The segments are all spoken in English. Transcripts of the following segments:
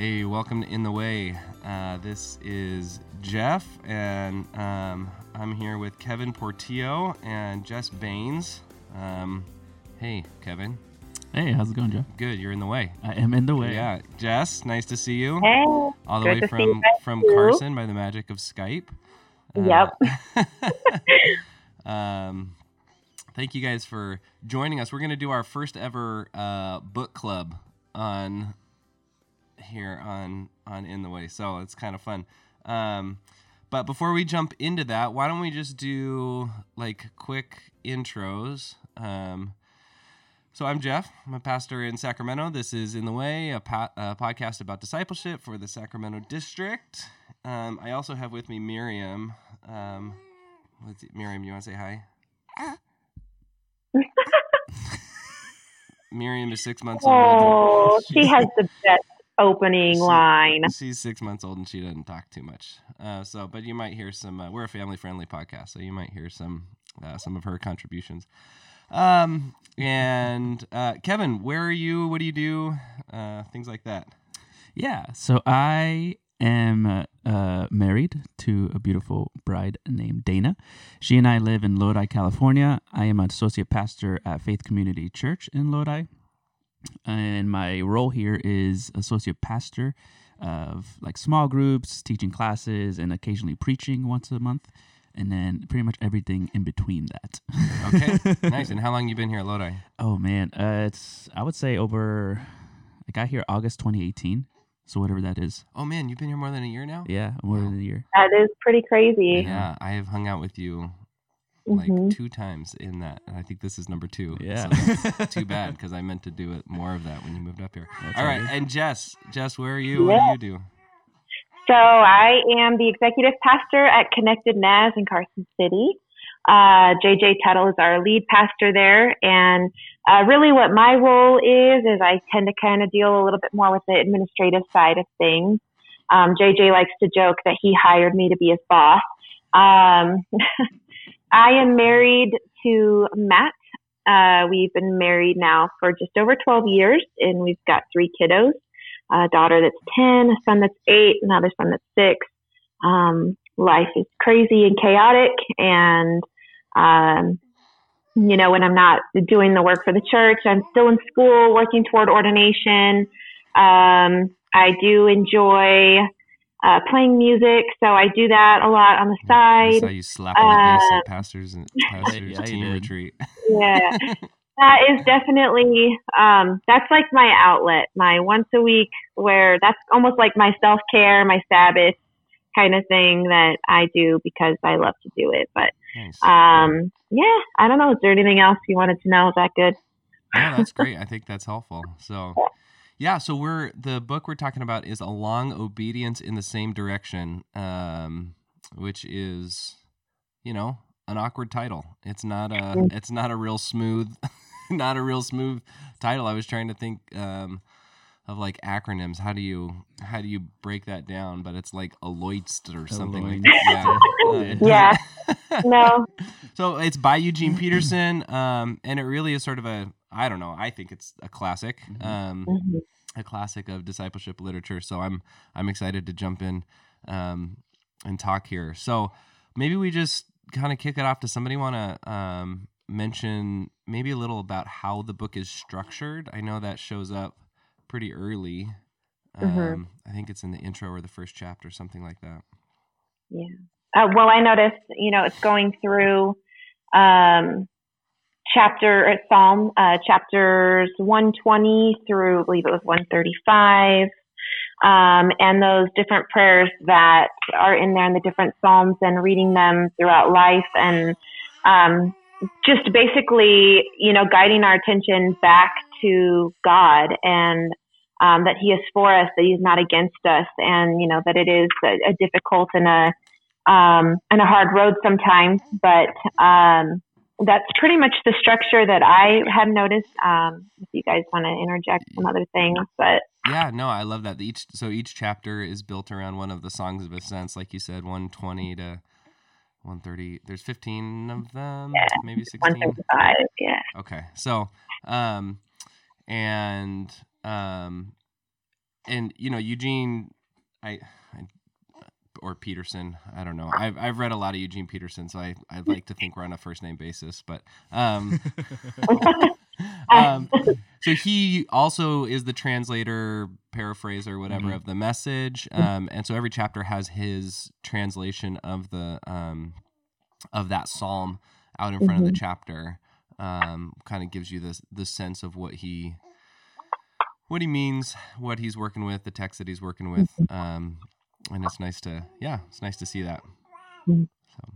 Hey, welcome to In the Way. Uh, this is Jeff, and um, I'm here with Kevin Portillo and Jess Baines. Um, hey, Kevin. Hey, how's it going, Jeff? Good. You're in the way. I am in the way. Yeah, Jess. Nice to see you. Hey, all the good way to see from you guys from too. Carson by the magic of Skype. Yep. Uh, um, thank you guys for joining us. We're going to do our first ever uh, book club on here on on in the way, so it's kind of fun. Um, but before we jump into that, why don't we just do like quick intros? Um, so I'm Jeff. I'm a pastor in Sacramento. This is In the Way, a, po- a podcast about discipleship for the Sacramento district. Um, I also have with me Miriam. Um, let's see, Miriam, you want to say hi? Miriam is six months old. Oh, she has the best opening She- line. She's six months old and she doesn't talk too much. Uh, so, but you might hear some. Uh, we're a family-friendly podcast, so you might hear some uh, some of her contributions. Um, and uh, Kevin, where are you? What do you do? Uh, things like that. Yeah. So I am uh, uh, married to a beautiful bride named Dana. She and I live in Lodi, California. I am an associate pastor at Faith Community Church in Lodi. And my role here is associate pastor of like small groups, teaching classes, and occasionally preaching once a month. And then pretty much everything in between that. Okay, nice. And how long you been here at Lodi? Oh man, uh, it's I would say over. I got here August 2018, so whatever that is. Oh man, you've been here more than a year now. Yeah, more than a year. That is pretty crazy. Yeah, I have hung out with you like Mhm. two times in that, and I think this is number two. Yeah. So too bad because I meant to do it more of that when you moved up here. That's all all right, and Jess, Jess, where are you? What Yeah. do you do? So I am the executive pastor at Connected Naz in Carson City. Uh, JJ Tuttle is our lead pastor there, and uh, really what my role is is I tend to kind of deal a little bit more with the administrative side of things. Um, JJ likes to joke that he hired me to be his boss. Um, I am married to Matt. Uh, we've been married now for just over 12 years, and we've got three kiddos a daughter that's 10, a son that's 8, another son that's 6. Um, life is crazy and chaotic. And, um, you know, when I'm not doing the work for the church, I'm still in school working toward ordination. Um, I do enjoy uh, playing music, so I do that a lot on the I saw side. you slapping the bass Uh, at pastors and pastors yeah, team retreat. Yeah. That is definitely um, that's like my outlet, my once a week where that's almost like my self care, my Sabbath kind of thing that I do because I love to do it. But nice. um, yeah, I don't know. Is there anything else you wanted to know? Is that good? no, that's great. I think that's helpful. So, yeah. So we're the book we're talking about is "A Long Obedience in the Same Direction," um, which is, you know, an awkward title. It's not a. It's not a real smooth, not a real smooth title. I was trying to think um, of like acronyms. How do you how do you break that down? But it's like Aloyst or something like that. Yeah. Uh, Yeah. No. so it's by Eugene Peterson, um, and it really is sort of a I don't know. I think it's a classic, Mhm. um, Mhm. a classic of discipleship literature. So I'm I'm excited to jump in um, and talk here. So maybe we just kind of kick it off. Does somebody want to um, mention maybe a little about how the book is structured? I know that shows up pretty early. Um, Mhm. I think it's in the intro or the first chapter, something like that. Yeah. Uh, well, I noticed, you know, it's going through um, chapter uh, Psalm uh, chapters 120 through, I believe it was 135, um, and those different prayers that are in there in the different psalms, and reading them throughout life, and um, just basically, you know, guiding our attention back to God and um, that He is for us, that He's not against us, and you know that it is a, a difficult and a um, and a hard road sometimes, but um, that's pretty much the structure that I have noticed. Um, if you guys want to interject some other things, but Yeah, no, I love that. Each so each chapter is built around one of the songs of ascents, like you said, one twenty to one thirty. There's fifteen of them, Yeah, maybe sixteen. 135, yeah. Okay, so um, and um, and you know Eugene, I, I or Peterson. I don't know. I've I've read a lot of Eugene Peterson, so I I'd like to think we're on a first name basis. But um, um, so he also is the translator, paraphraser, whatever Mhm. of the message. Um, and so every chapter has his translation of the um of that psalm out in front of the chapter. Um, kind of gives you this the sense of what he what he means, what he's working with, the text that he's working with. Um, and it's nice to yeah, it's nice to see that. Mhm. So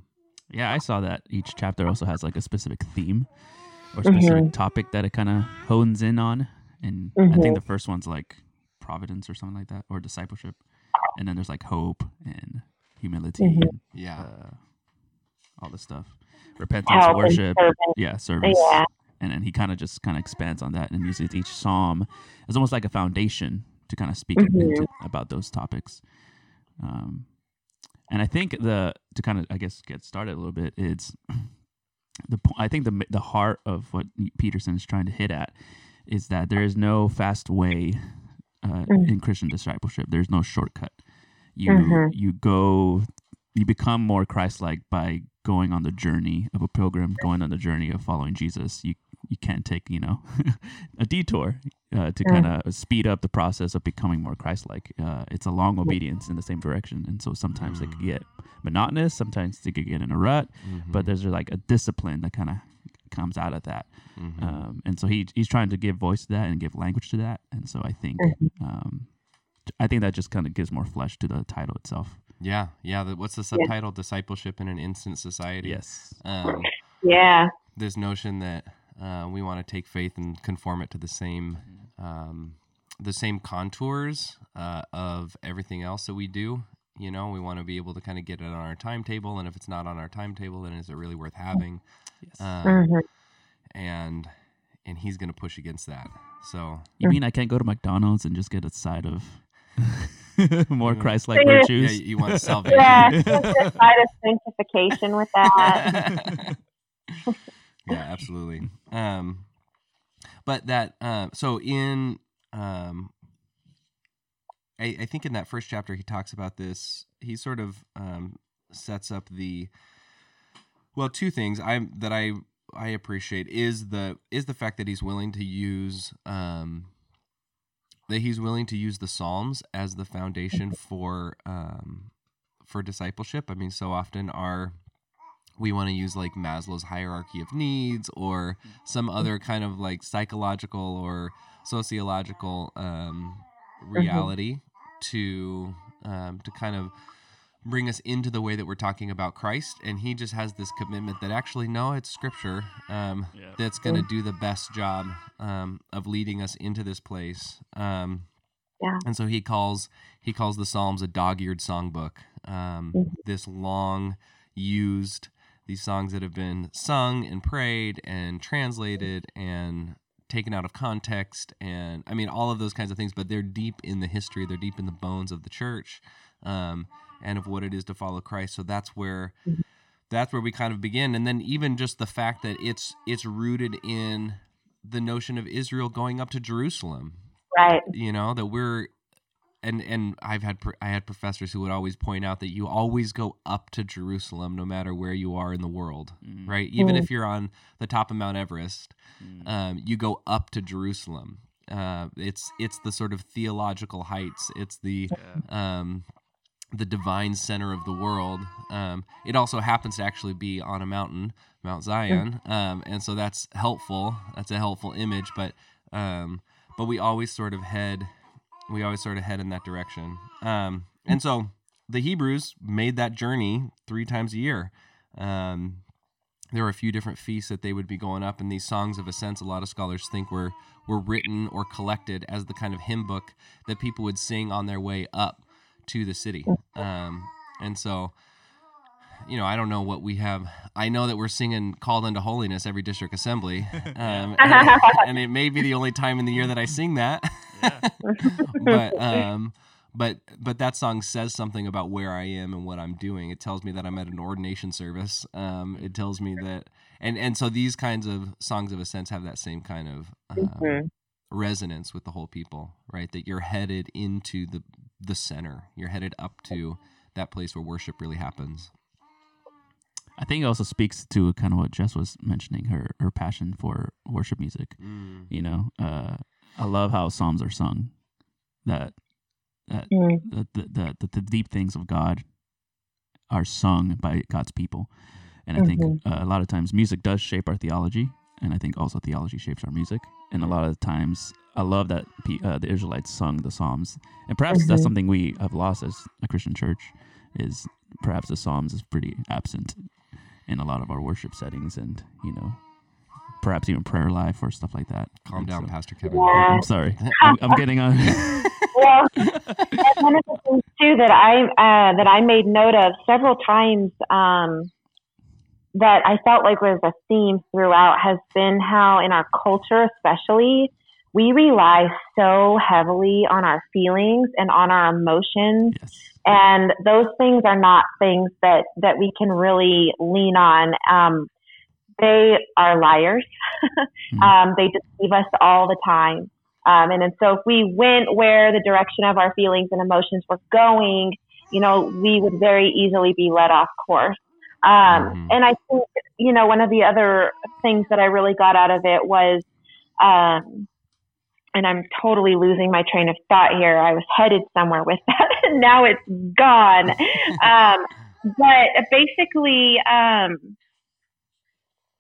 Yeah, I saw that each chapter also has like a specific theme or specific Mhm. topic that it kind of hones in on. And I Mhm. think the first one's like providence or something like that, or discipleship. And then there's like hope and humility Mhm. and yeah. uh, all this stuff. Repentance, Help worship, servant. yeah, service. Yeah. And then he kind of just kind of expands on that and uses each psalm as almost like a foundation to kind of speak Mhm. into, about those topics. Um, and I think the to kind of I guess get started a little bit is the I think the the heart of what Peterson is trying to hit at is that there is no fast way uh, Mm. in Christian discipleship. There's no shortcut. You Mhm. you go you become more Christ-like by going on the journey of a pilgrim, going on the journey of following Jesus. You you can't take you know a detour uh, to kind of speed up the process of becoming more Christ-like. Uh, it's a long obedience in the same direction, and so sometimes it could Mm. get monotonous. Sometimes they could get in a rut, Mm-hmm. but there's like a discipline that kind of comes out of that. Mhm. Um, and so he he's trying to give voice to that and give language to that. And so I think Mm-hmm. um, I think that just kind of gives more flesh to the title itself. Yeah, yeah. The, what's the subtitle? Discipleship in an instant society. Yes. Um, Yeah. this notion that uh, we want to take faith and conform it to the same um, the same contours uh, of everything else that we do. You know, we want to be able to kind of get it on our timetable, and if it's not on our timetable, then is it really worth having? Yes. Um, Mhm. and and he's going to push against that. So you mean I can't go to McDonald's and just get a side of more Christ-like Yeah, yeah, virtues? you want salvation. Yeah. Just side of sanctification with that. yeah, absolutely. Um, but that uh, so in um, I, I think in that first chapter he talks about this. He sort of um, sets up the well, two things I that I I appreciate is the is the fact that he's willing to use um, that he's willing to use the Psalms as the foundation for um, for discipleship. I mean, so often our we want to use like Maslow's hierarchy of needs or some other kind of like psychological or sociological um, reality to um, to kind of bring us into the way that we're talking about Christ. And he just has this commitment that actually, no, it's Scripture um, Yeah. that's going to do the best job um, of leading us into this place. Um, Yeah. And so he calls he calls the Psalms a dog-eared songbook. Um, Mhm. This long used these songs that have been sung and prayed and translated and taken out of context and I mean all of those kinds of things, but they're deep in the history, they're deep in the bones of the church um, and of what it is to follow Christ. So that's where Mhm. that's where we kind of begin, and then even just the fact that it's it's rooted in the notion of Israel going up to Jerusalem Right. you know that we're and and I've had I had professors who would always point out that you always go up to Jerusalem no matter where you are in the world Mm, right even Mm. if you're on the top of Mount Everest mm, um, you go up to Jerusalem uh, it's it's the sort of theological heights it's the yeah. um, the divine center of the world. Um, it also happens to actually be on a mountain, Mount Zion, um, and so that's helpful. That's a helpful image, but um, but we always sort of head, we always sort of head in that direction. Um, and so the Hebrews made that journey three times a year. Um, there were a few different feasts that they would be going up, and these songs of ascents, a lot of scholars think were were written or collected as the kind of hymn book that people would sing on their way up to the city. Um, and so, you know, I don't know what we have. I know that we're singing "Called Unto Holiness" every district assembly, um, and, and it may be the only time in the year that I sing that. but um, but but that song says something about where I am and what I'm doing. It tells me that I'm at an ordination service. Um, it tells me that, and and so these kinds of songs of ascents have that same kind of um, Mhm. resonance with the whole people, right? That you're headed into the the center. You're headed up to that place where worship really happens. I think it also speaks to kind of what Jess was mentioning her her passion for worship music. Mm. You know, uh, I love how psalms are sung. That that Mm. the, the, the, the deep things of God are sung by God's people. And I think Mhm. uh, a lot of times music does shape our theology. And I think also theology shapes our music. And a lot of the times, I love that pe- uh, the Israelites sung the Psalms. And perhaps that's Mhm. something we have lost as a Christian church is perhaps the Psalms is pretty absent in a lot of our worship settings and, you know, perhaps even prayer life or stuff like that. Calm And down, so- Pastor Kevin. Yeah. I'm sorry. I'm, I'm getting on. well, that's one of the things too that I uh, that I made note of several times um, that I felt like was a theme throughout has been how in our culture, especially, we rely so heavily on our feelings and on our emotions, yes. and those things are not things that that we can really lean on. Um, they are liars. Mhm. um, they deceive us all the time. Um, and, and so if we went where the direction of our feelings and emotions were going, you know, we would very easily be led off course. Um, Mhm. And I think, you know, one of the other things that I really got out of it was, um, and I'm totally losing my train of thought here. I was headed somewhere with that, and now it's gone. Um, but basically, um,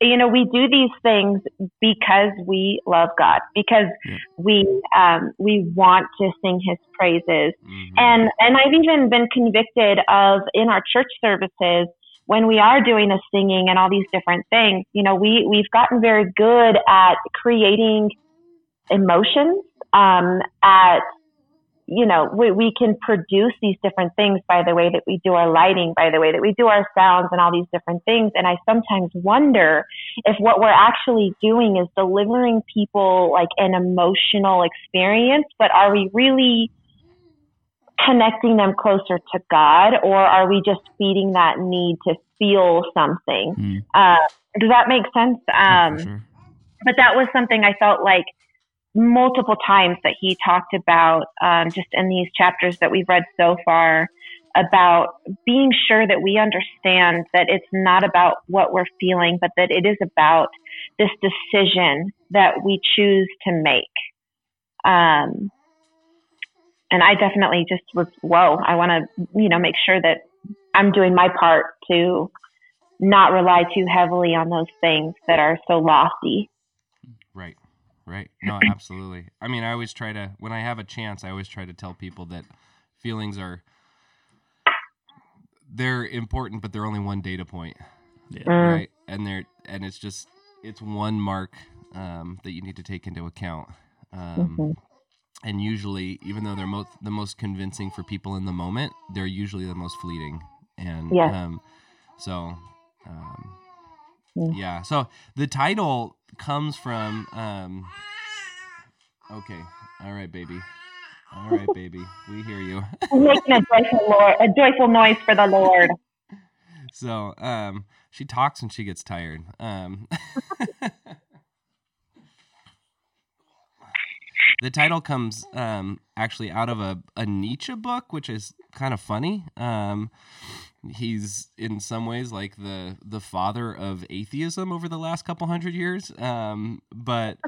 you know, we do these things because we love God, because Yeah. we um, we want to sing His praises, Mhm. and and I've even been convicted of in our church services when we are doing the singing and all these different things. You know, we we've gotten very good at creating emotions, um, at you know, we, we can produce these different things by the way that we do our lighting, by the way that we do our sounds and all these different things. And I sometimes wonder if what we're actually doing is delivering people like an emotional experience, but are we really connecting them closer to God or are we just feeding that need to feel something? Mm, Uh, does that make sense? Um, sure. but that was something I felt like multiple times that he talked about um, just in these chapters that we've read so far about being sure that we understand that it's not about what we're feeling, but that it is about this decision that we choose to make. Um, and I definitely just was, whoa, I want to, you know, make sure that I'm doing my part to not rely too heavily on those things that are so lofty. Right. Right. No, absolutely. I mean, I always try to when I have a chance, I always try to tell people that feelings are they're important, but they're only one data point, Yeah. Mm. right? And they're and it's just it's one mark um, that you need to take into account. Um, Mhm. And usually, even though they're most the most convincing for people in the moment, they're usually the most fleeting. And Yes. um, so, um, Mm. yeah. So the title comes from. Um, okay. All right, baby. All right, baby. We hear you. making a joyful Lord, a joyful noise for the Lord. So um, she talks when she gets tired. Um, the title comes um, actually out of a, a Nietzsche book, which is kind of funny. Um, he's in some ways like the the father of atheism over the last couple hundred years. Um, but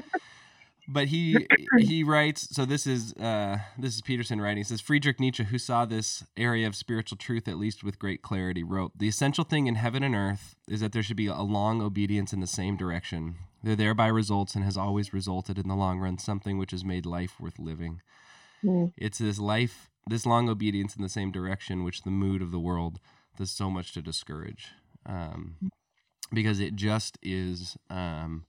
but he he writes so this is uh, this is Peterson writing. He says Friedrich Nietzsche, who saw this area of spiritual truth at least with great clarity, wrote the essential thing in heaven and earth is that there should be a long obedience in the same direction. There thereby results and has always resulted in the long run something which has made life worth living. Mm. It's this life, this long obedience in the same direction, which the mood of the world does so much to discourage, um, because it just is. Um,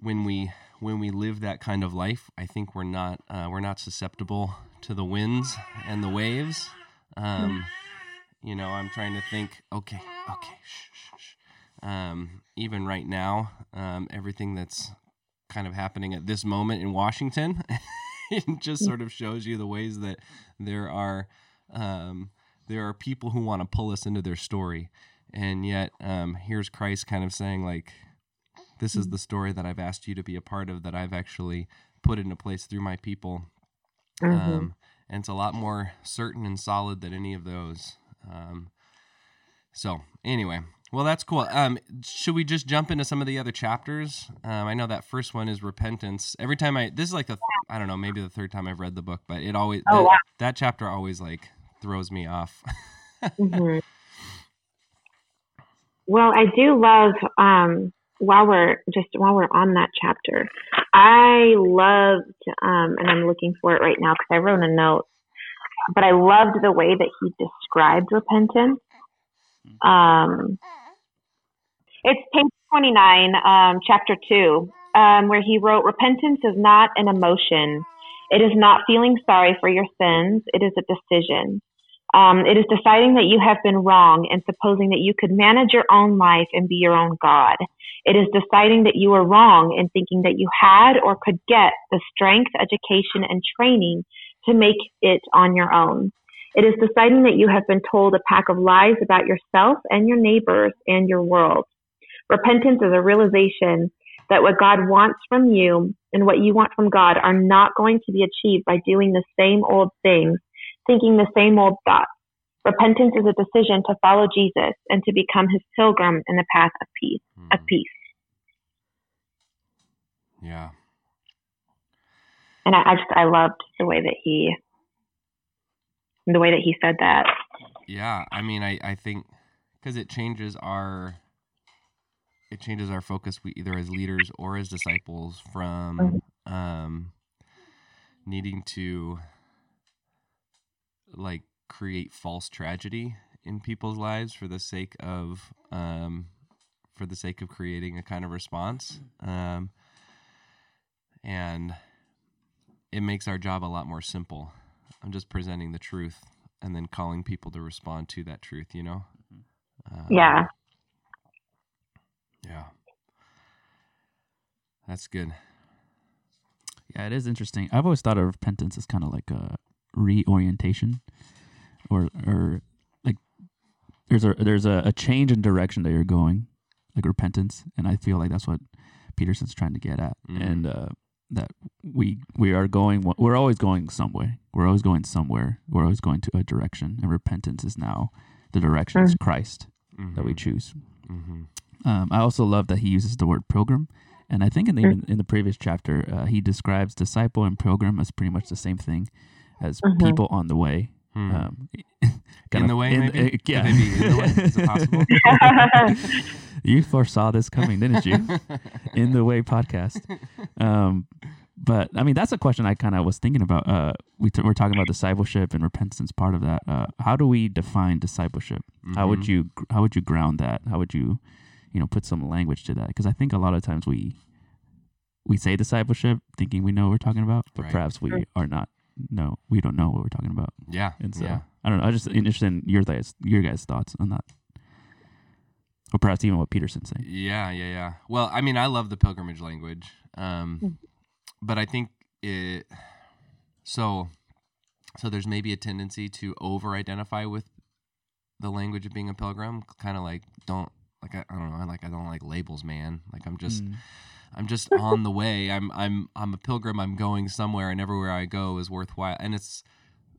when we when we live that kind of life, I think we're not uh, we're not susceptible to the winds and the waves. Um, you know, I'm trying to think. Okay, okay, shh, shh, shh. Um, even right now, um, everything that's kind of happening at this moment in Washington, it just sort of shows you the ways that there are um, there are people who want to pull us into their story, and yet um, here's Christ kind of saying like, "This is the story that I've asked you to be a part of. That I've actually put into place through my people. Mm-hmm. Um, and it's a lot more certain and solid than any of those. Um, so anyway, well, that's cool. Um, should we just jump into some of the other chapters? Um, I know that first one is repentance. Every time I, this is like the, I don't know, maybe the third time I've read the book, but it always, Oh, that, wow. that chapter always like throws me off. hmm Well, I do love um, while we're just while we're on that chapter, I loved, um, and I'm looking for it right now because I wrote a note. But I loved the way that he described repentance. Um, it's page 29, um, chapter 2, um, where he wrote, Repentance is not an emotion. It is not feeling sorry for your sins. It is a decision. Um, it is deciding that you have been wrong and supposing that you could manage your own life and be your own God. It is deciding that you were wrong and thinking that you had or could get the strength, education, and training to make it on your own. It is deciding that you have been told a pack of lies about yourself and your neighbors and your world. Repentance is a realization that what God wants from you and what you want from God are not going to be achieved by doing the same old things, thinking the same old thoughts. Repentance is a decision to follow Jesus and to become his pilgrim in the path of peace. Of Mm, peace. yeah. And I, I just I loved the way that he the way that he said that. Yeah. I mean, I, I think because it changes our, it changes our focus we either as leaders or as disciples from um, needing to like create false tragedy in people's lives for the sake of um, for the sake of creating a kind of response. Um, and it makes our job a lot more simple. I'm just presenting the truth and then calling people to respond to that truth you know? Um, Yeah. Yeah that's good Yeah, it is interesting. I've always thought of repentance as kind of like a reorientation, or or like there's a there's a, a change in direction that you're going, like repentance, and I feel like that's what Peterson's trying to get at, Mhm. and uh, that we we are going we're always going some way, we're always going somewhere, we're always going to a direction, and repentance is now the direction is Christ that we choose. mm-hmm. Um, I also love that he uses the word pilgrim, and I think in the Mm. in the previous chapter uh, he describes disciple and pilgrim as pretty much the same thing as Mhm. people on the way. Hmm. Um, in kind the way, in- uh, yeah, in the way? Is it possible? you foresaw this coming, didn't you? in the way podcast. Um, but I mean, that's a question I kind of was thinking about. Uh, we t- we're talking about discipleship and repentance, part of that. Uh, how do we define discipleship? How would Mhm. you how would you ground that? How would you, you know, put some language to that? Because I think a lot of times we we say discipleship thinking we know what we're talking about, but Right. perhaps we are not. No, we don't know what we're talking about. Yeah. And so yeah. I don't know. I'm just interested in your guys your guys' thoughts on that, or perhaps even what Peterson's saying. Yeah, yeah, yeah. Well, I mean, I love the pilgrimage language, um, Mm. but I think it. So, so there's maybe a tendency to over-identify with the language of being a pilgrim, kind of like don't like I, I don't know, I like I don't like labels, man. Like I'm just Mm. I'm just on the way. I'm I'm I'm a pilgrim. I'm going somewhere, and everywhere I go is worthwhile. And it's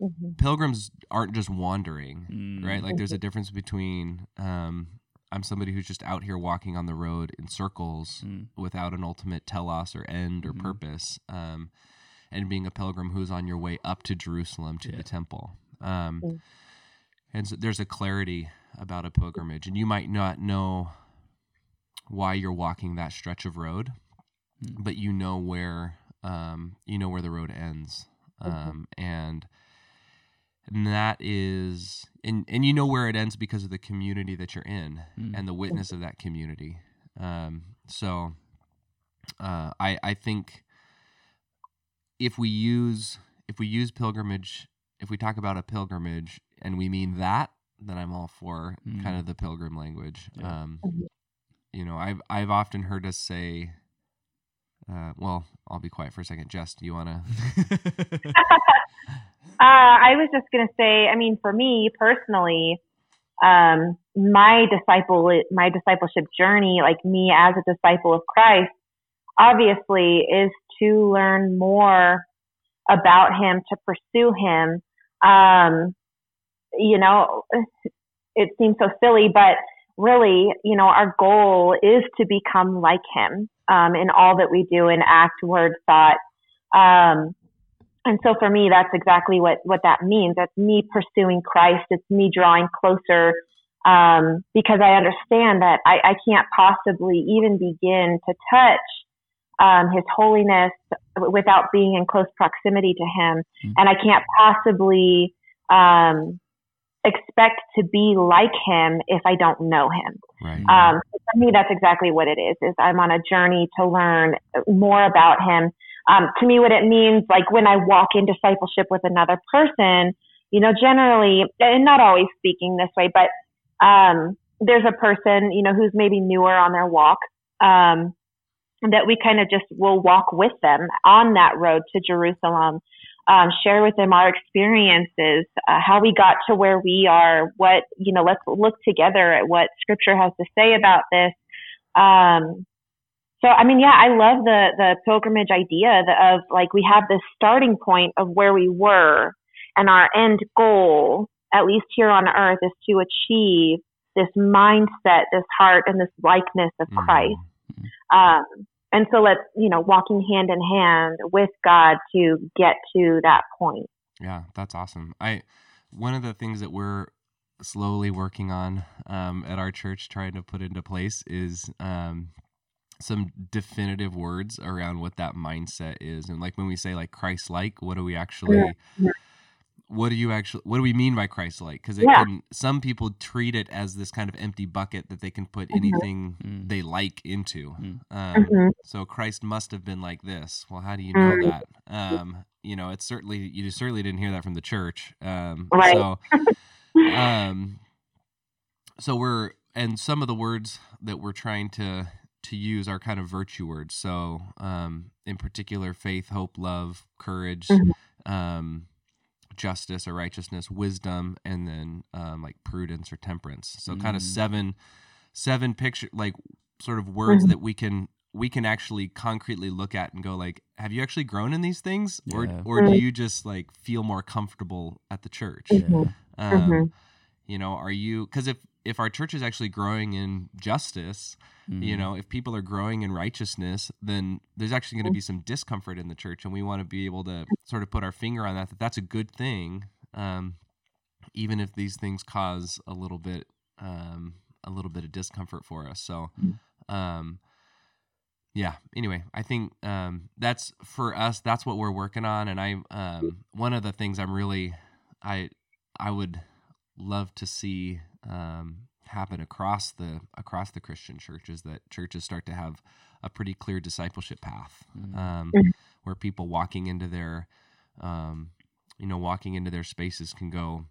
Mhm. pilgrims aren't just wandering Mm. right? Like there's a difference between um, I'm somebody who's just out here walking on the road in circles Mm. without an ultimate telos or end or Mhm. purpose, um, and being a pilgrim who's on your way up to Jerusalem to Yeah. the temple. Um, Mm. and so there's a clarity about a pilgrimage, and you might not know why you're walking that stretch of road, Mm. but you know where um, you know where the road ends, um, and and that is and and you know where it ends because of the community that you're in Mm. and the witness of that community um so uh i i think if we use if we use pilgrimage if we talk about a pilgrimage and we mean that then i'm all for Mm. kind of the pilgrim language Yeah. um Mhm. you know i've i've often heard us say uh, well, I'll be quiet for a second. Jess, do you want to? Uh, I was just going to say, I mean, for me personally, um, my disciple, my discipleship journey, like me as a disciple of Christ, obviously is to learn more about him, to pursue him. Um, you know, it seems so silly, but really, you know, our goal is to become like him um, in all that we do in act, word, thought. Um, and so for me, that's exactly what, what that means. That's me pursuing Christ. It's me drawing closer um, because I understand that I, I can't possibly even begin to touch um, His holiness without being in close proximity to Him, mm-hmm. and I can't possibly um, expect to be like Him if I don't know Him. Right. Um, for me, that's exactly what it is. Is I'm on a journey to learn more about Him. Um, to me, what it means, like when I walk in discipleship with another person, you know, generally, and not always speaking this way, but um, there's a person, you know, who's maybe newer on their walk, um, that we kind of just will walk with them on that road to Jerusalem, um, share with them our experiences, uh, how we got to where we are, what, you know, let's look together at what scripture has to say about this. Um, so, I mean, yeah, I love the, the pilgrimage idea of like we have this starting point of where we were and our end goal at least here on earth, is to achieve this mindset, this heart, and this likeness of mm-hmm. Christ. Mm-hmm. Um, and so let's, you know, walking hand in hand with God to get to that point. Yeah, that's awesome. I one of the things that we're slowly working on um, at our church, trying to put into place, is um, some definitive words around what that mindset is. And like when we say like Christ-like, what do we actually? Yeah what do you actually what do we mean by christ like because it yeah. can some people treat it as this kind of empty bucket that they can put mm-hmm. anything mm. they like into mm. um, mm-hmm. so christ must have been like this well how do you know mm. that um, you know it's certainly you certainly didn't hear that from the church um, right. so um so we're and some of the words that we're trying to to use are kind of virtue words so um in particular faith hope love courage mm-hmm. um justice or righteousness, wisdom, and then um, like prudence or temperance. So mm. kind of seven, seven picture like sort of words mm. that we can we can actually concretely look at and go like, have you actually grown in these things, yeah. or or do you just like feel more comfortable at the church? Mm-hmm. Um, mm-hmm. You know, are you because if if our church is actually growing in justice, mm-hmm. you know, if people are growing in righteousness, then there's actually going to be some discomfort in the church, and we want to be able to sort of put our finger on that. That that's a good thing, um, even if these things cause a little bit um, a little bit of discomfort for us. So. Mm. Um, yeah anyway i think um, that's for us that's what we're working on and i um, one of the things i'm really i i would love to see um, happen across the across the Christian churches that churches start to have a pretty clear discipleship path mm-hmm. um, mm-hmm. where people walking into their um, you know walking into their spaces can go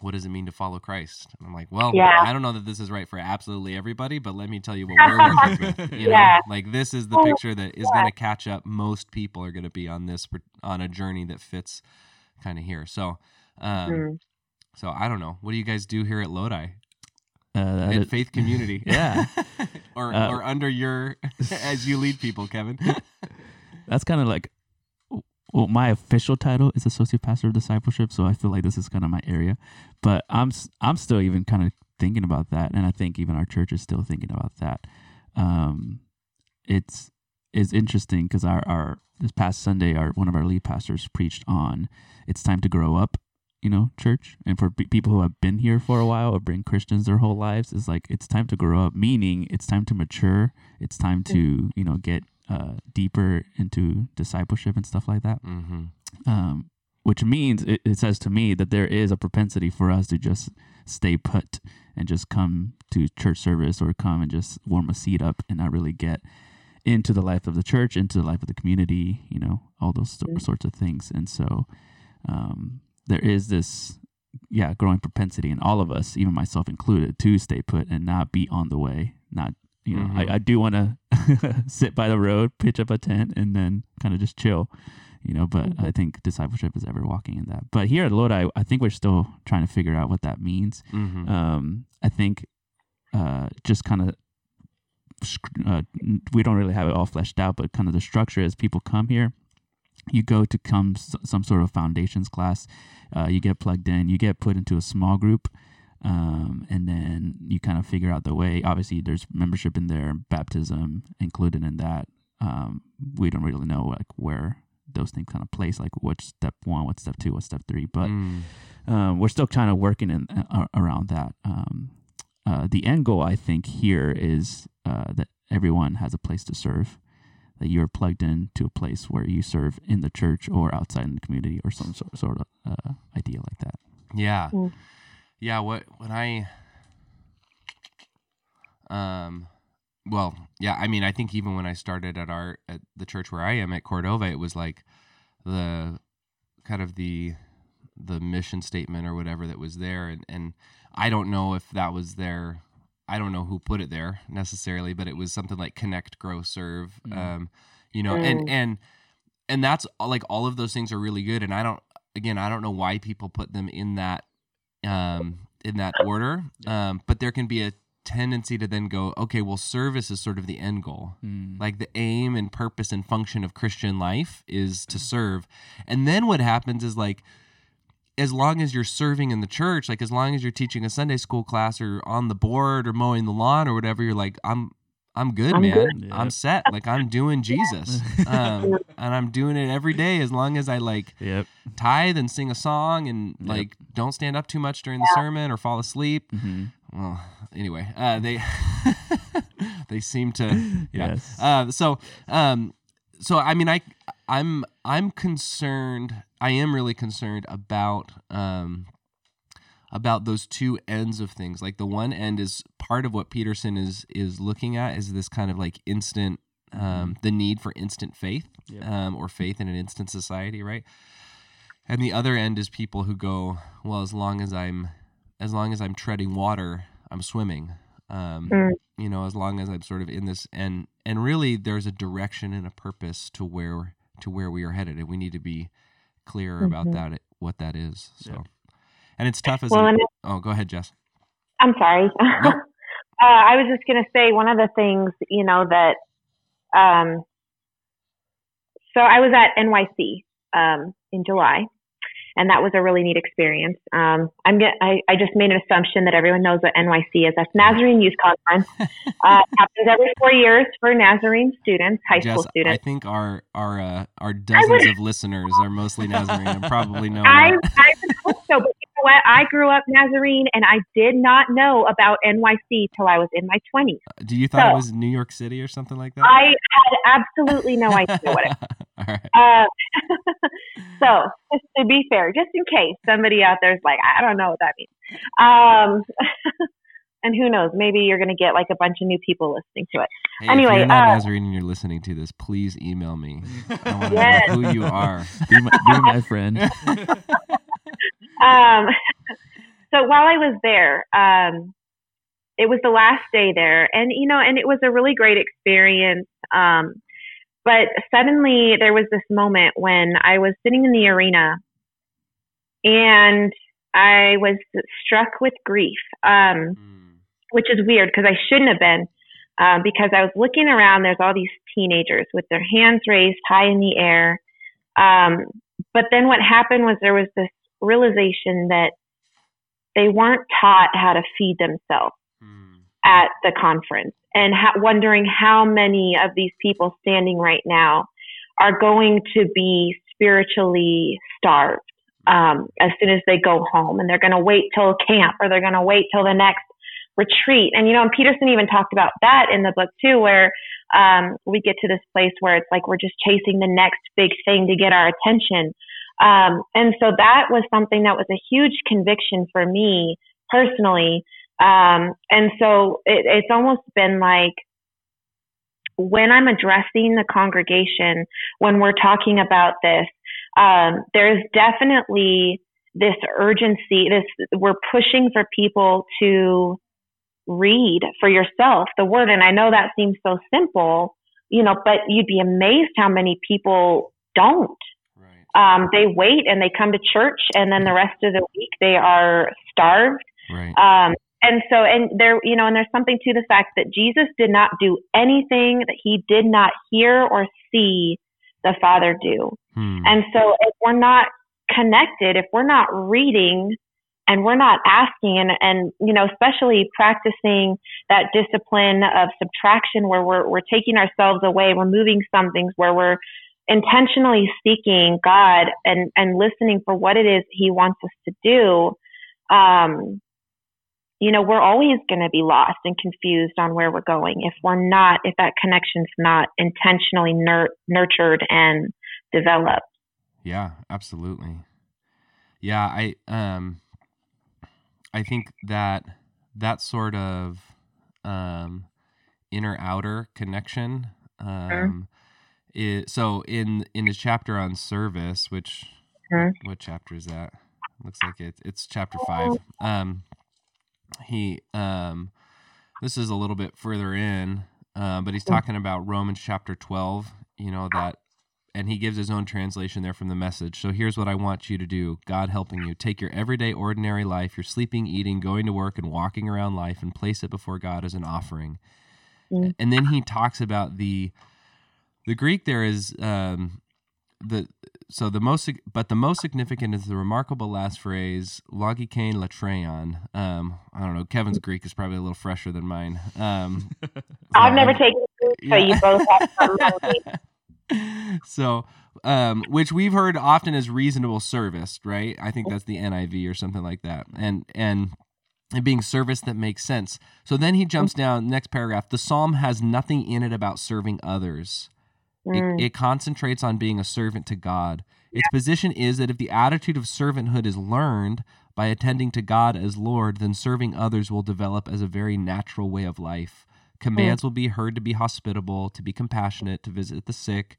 what does it mean to follow Christ? And I'm like, well, yeah. I don't know that this is right for absolutely everybody, but let me tell you what we're working with. You know, yeah. like this is the picture that is yeah. going to catch up. Most people are going to be on this on a journey that fits kind of here. So, um, mm. So I don't know. What do you guys do here at Lodi? Uh, in faith community, yeah, or uh, or under your as you lead people, Kevin. that's kind of like well, my official title is associate pastor of discipleship, so I feel like this is kind of my area. But I'm I'm still even kind of thinking about that, and I think even our church is still thinking about that. Um, it's is interesting because our our this past Sunday, our one of our lead pastors preached on it's time to grow up you know, church. And for people who have been here for a while or been Christians their whole lives, is like it's time to grow up, meaning it's time to mature. It's time to, you know, get uh, deeper into discipleship and stuff like that. Mm-hmm. Um, which means it, it says to me that there is a propensity for us to just stay put and just come to church service or come and just warm a seat up and not really get into the life of the church, into the life of the community, you know, all those sorts of things. And so, um, there is this yeah growing propensity in all of us even myself included to stay put and not be on the way not you know mm-hmm. I, I do want to sit by the road pitch up a tent and then kind of just chill you know but mm-hmm. i think discipleship is ever walking in that but here at Lodi, I think we're still trying to figure out what that means mm-hmm. um, i think uh, just kind of uh, we don't really have it all fleshed out, but kind of the structure is people come here, you go to come some sort of foundations class, uh, you get plugged in, you get put into a small group. Um, and then you kind of figure out the way. Obviously, there's membership in there, baptism included in that. Um, we don't really know like where those things kind of place, like what's step one, what's step two, what's step three. But mm. um, we're still kind of working in uh, around that. Um, uh, the end goal, I think, here is uh, that everyone has a place to serve. That you're plugged in to a place where you serve in the church or outside in the community or some sort, sort of uh, idea like that. Yeah, mm. yeah. What when I um well, yeah, I mean, I think even when I started at our at the church where I am at Cordova, it was like the kind of the the mission statement or whatever that was there and and I don't know if that was there I don't know who put it there necessarily, but it was something like connect, grow, serve. Mm. Um, you know, mm. and and and that's like all of those things are really good. And I don't again, I don't know why people put them in that um in that order. Um, but there can be a tendency to then go, okay, well, service is sort of the end goal. Mm. Like the aim and purpose and function of Christian life is to serve. And then what happens is like, as long as you're serving in the church, like as long as you're teaching a Sunday school class or on the board or mowing the lawn or whatever, you're like, I'm I'm good, I'm man. Good. I'm set. Like I'm doing Jesus, um, and I'm doing it every day as long as I like yep. tithe and sing a song and yep. like don't stand up too much during the sermon or fall asleep. Mm-hmm. Well, anyway, uh, they they seem to yeah. Yes. Uh, so um, so I mean I I'm I'm concerned. I am really concerned about um, about those two ends of things. Like the one end is part of what Peterson is is looking at is this kind of like instant um, mm-hmm. the need for instant faith yep. um, or faith in an instant society, right? And the other end is people who go, well, as long as I'm as long as I'm treading water, I'm swimming. Um, mm. You know, as long as I'm sort of in this, and and really, there's a direction and a purpose to where to where we are headed, and we need to be clear mm-hmm. about that, what that is. So. Yep and it's tough as well, a, oh go ahead jess i'm sorry uh, i was just going to say one of the things you know that um, so i was at nyc um, in july and that was a really neat experience. Um, I'm get, I, I just made an assumption that everyone knows what NYC is. That's Nazarene Youth Conference. uh, happens every four years for Nazarene students, high Jess, school students. I think our our uh, our dozens of listeners are mostly Nazarene and probably know. I, I hope so, but you know what? I grew up Nazarene, and I did not know about NYC till I was in my 20s. Uh, do you thought so, it was New York City or something like that? I had absolutely no idea what it. All right. Uh, so, to be fair, just in case somebody out there is like, I don't know what that means. Um, and who knows? Maybe you're going to get like a bunch of new people listening to it. Hey, anyway, if you're not uh, Nazarene and you're listening to this, please email me. I want to yes. know who you are. Be my, be my friend. um, so while I was there, um, it was the last day there, and you know, and it was a really great experience. Um, but suddenly there was this moment when I was sitting in the arena and I was struck with grief, um, mm. which is weird because I shouldn't have been. Uh, because I was looking around, there's all these teenagers with their hands raised high in the air. Um, but then what happened was there was this realization that they weren't taught how to feed themselves mm. at the conference and ha- wondering how many of these people standing right now are going to be spiritually starved um, as soon as they go home and they're going to wait till camp or they're going to wait till the next retreat. And, you know, and Peterson even talked about that in the book too, where um, we get to this place where it's like we're just chasing the next big thing to get our attention. Um, and so that was something that was a huge conviction for me personally um, and so it, it's almost been like when I'm addressing the congregation, when we're talking about this, um, there's definitely this urgency. This we're pushing for people to read for yourself the word. And I know that seems so simple, you know, but you'd be amazed how many people don't. Right. Um, they wait and they come to church, and then the rest of the week they are starved. Right. Um, and so, and there, you know, and there's something to the fact that Jesus did not do anything that he did not hear or see the Father do. Hmm. And so, if we're not connected, if we're not reading and we're not asking and, and you know especially practicing that discipline of subtraction where we're, we're taking ourselves away removing some things where we're intentionally seeking god and and listening for what it is he wants us to do um you know we're always going to be lost and confused on where we're going if we're not if that connection's not intentionally nur- nurtured and developed yeah absolutely yeah i um I think that that sort of um, inner outer connection. Um, is, so in in the chapter on service, which mm-hmm. what chapter is that? Looks like it. It's chapter five. Um, he um, this is a little bit further in, uh, but he's talking about Romans chapter twelve. You know that and he gives his own translation there from the message. So here's what I want you to do God helping you. Take your everyday, ordinary life, your sleeping, eating, going to work, and walking around life, and place it before God as an offering. Mm. And then he talks about the the Greek there is um, the so the most but the most significant is the remarkable last phrase logiken latreian um i don't know kevin's greek is probably a little fresher than mine um so i've never taken so yeah. you both have so um, which we've heard often as reasonable service, right? I think that's the NIV or something like that. And and being service that makes sense. So then he jumps down next paragraph. The psalm has nothing in it about serving others. Mm. It, it concentrates on being a servant to God. Its position is that if the attitude of servanthood is learned by attending to God as Lord, then serving others will develop as a very natural way of life. Commands mm. will be heard to be hospitable, to be compassionate, to visit the sick,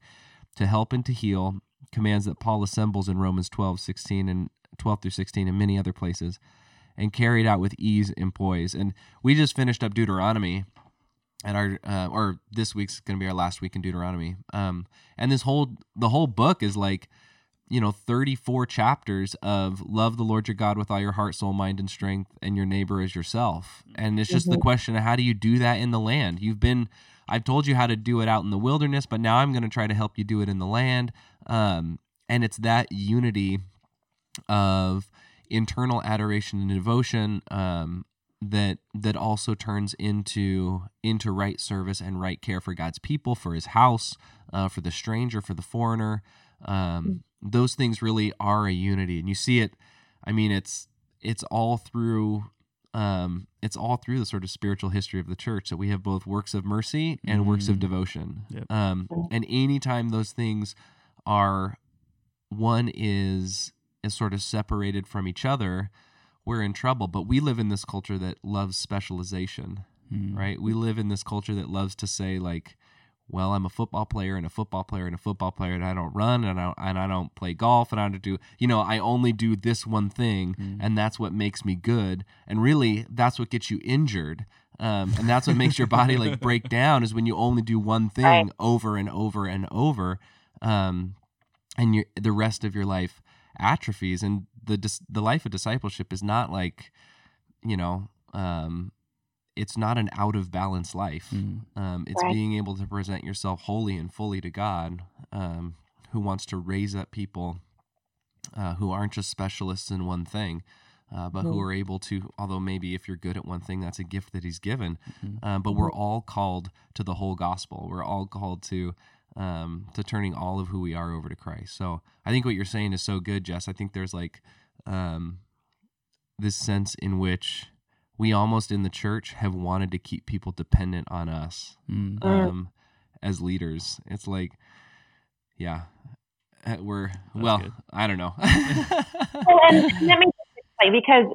to help and to heal. Commands that Paul assembles in Romans 12, 16 and 12 through 16 and many other places and carried out with ease and poise. And we just finished up Deuteronomy at our uh, or this week's going to be our last week in Deuteronomy. Um, and this whole the whole book is like you know 34 chapters of love the lord your god with all your heart soul mind and strength and your neighbor as yourself. And it's just mm-hmm. the question of how do you do that in the land? You've been i've told you how to do it out in the wilderness but now i'm going to try to help you do it in the land. Um, and it's that unity of internal adoration and devotion um, that that also turns into into right service and right care for god's people for his house uh, for the stranger for the foreigner. Um, mm those things really are a unity and you see it i mean it's it's all through um, it's all through the sort of spiritual history of the church that we have both works of mercy and mm. works of mm. devotion yep. um, and anytime those things are one is is sort of separated from each other we're in trouble but we live in this culture that loves specialization mm. right we live in this culture that loves to say like well, I'm a football player and a football player and a football player, and I don't run and I don't, and I don't play golf and I don't do, you know, I only do this one thing, mm. and that's what makes me good. And really, that's what gets you injured. Um, and that's what makes your body like break down is when you only do one thing right. over and over and over, um, and you the rest of your life atrophies. And the the life of discipleship is not like, you know, um, it's not an out of balance life. Mm. Um, it's right. being able to present yourself wholly and fully to God, um, who wants to raise up people uh, who aren't just specialists in one thing, uh, but mm. who are able to. Although maybe if you're good at one thing, that's a gift that He's given. Mm-hmm. Um, but we're mm-hmm. all called to the whole gospel. We're all called to. Um, to turning all of who we are over to Christ. So I think what you're saying is so good, Jess. I think there's like um, this sense in which we almost in the church have wanted to keep people dependent on us mm. um, as leaders. It's like, yeah, uh, we're That's well. Good. I don't know. well, and let me explain because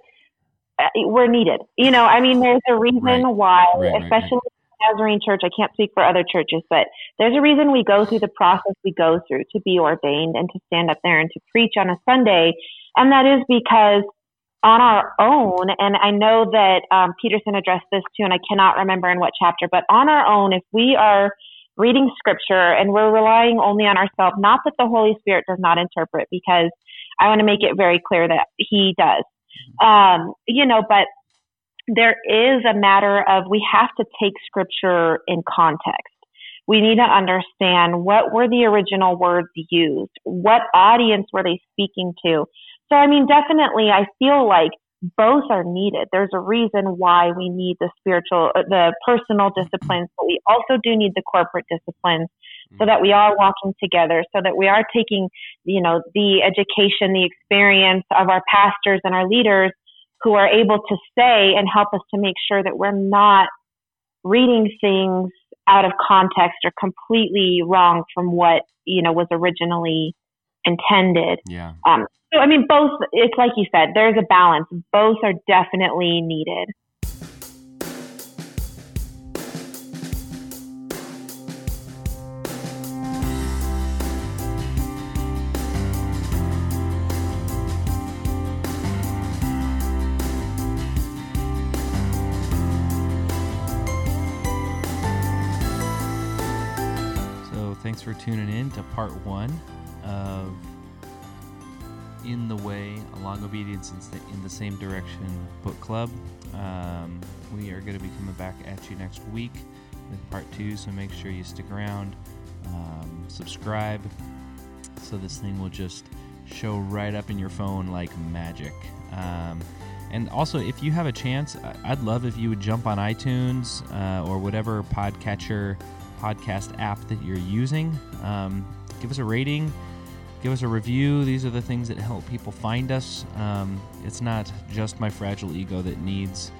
uh, we're needed. You know, I mean, there's a reason right. why, right, especially. Right, Nazarene Church, I can't speak for other churches, but there's a reason we go through the process we go through to be ordained and to stand up there and to preach on a Sunday. And that is because on our own, and I know that um, Peterson addressed this too, and I cannot remember in what chapter, but on our own, if we are reading scripture and we're relying only on ourselves, not that the Holy Spirit does not interpret, because I want to make it very clear that He does. Um, you know, but there is a matter of we have to take scripture in context. We need to understand what were the original words used? What audience were they speaking to? So, I mean, definitely, I feel like both are needed. There's a reason why we need the spiritual, uh, the personal disciplines, but we also do need the corporate disciplines so that we are walking together, so that we are taking, you know, the education, the experience of our pastors and our leaders who are able to say and help us to make sure that we're not reading things out of context or completely wrong from what, you know, was originally intended. Yeah. Um, so, I mean, both, it's like you said, there's a balance. Both are definitely needed. So thanks for tuning in to part one of In the Way, A Long Obedience in the, in the Same Direction book club. Um, we are going to be coming back at you next week with part two, so make sure you stick around, um, subscribe, so this thing will just show right up in your phone like magic. Um, and also, if you have a chance, I'd love if you would jump on iTunes uh, or whatever podcatcher podcast app that you're using. Um, give us a rating, give us a review. These are the things that help people find us. Um, it's not just my fragile ego that needs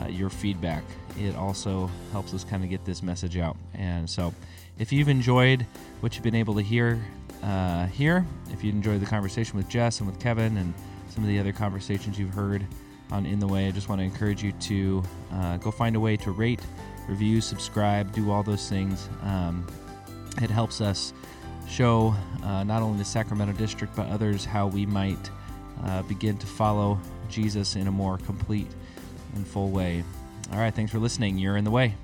uh, your feedback, it also helps us kind of get this message out. And so, if you've enjoyed what you've been able to hear uh, here, if you enjoyed the conversation with Jess and with Kevin and some of the other conversations you've heard on In the Way, I just want to encourage you to uh, go find a way to rate, review, subscribe, do all those things. Um, it helps us show uh, not only the Sacramento district but others how we might uh, begin to follow Jesus in a more complete and full way. All right, thanks for listening. You're in the way.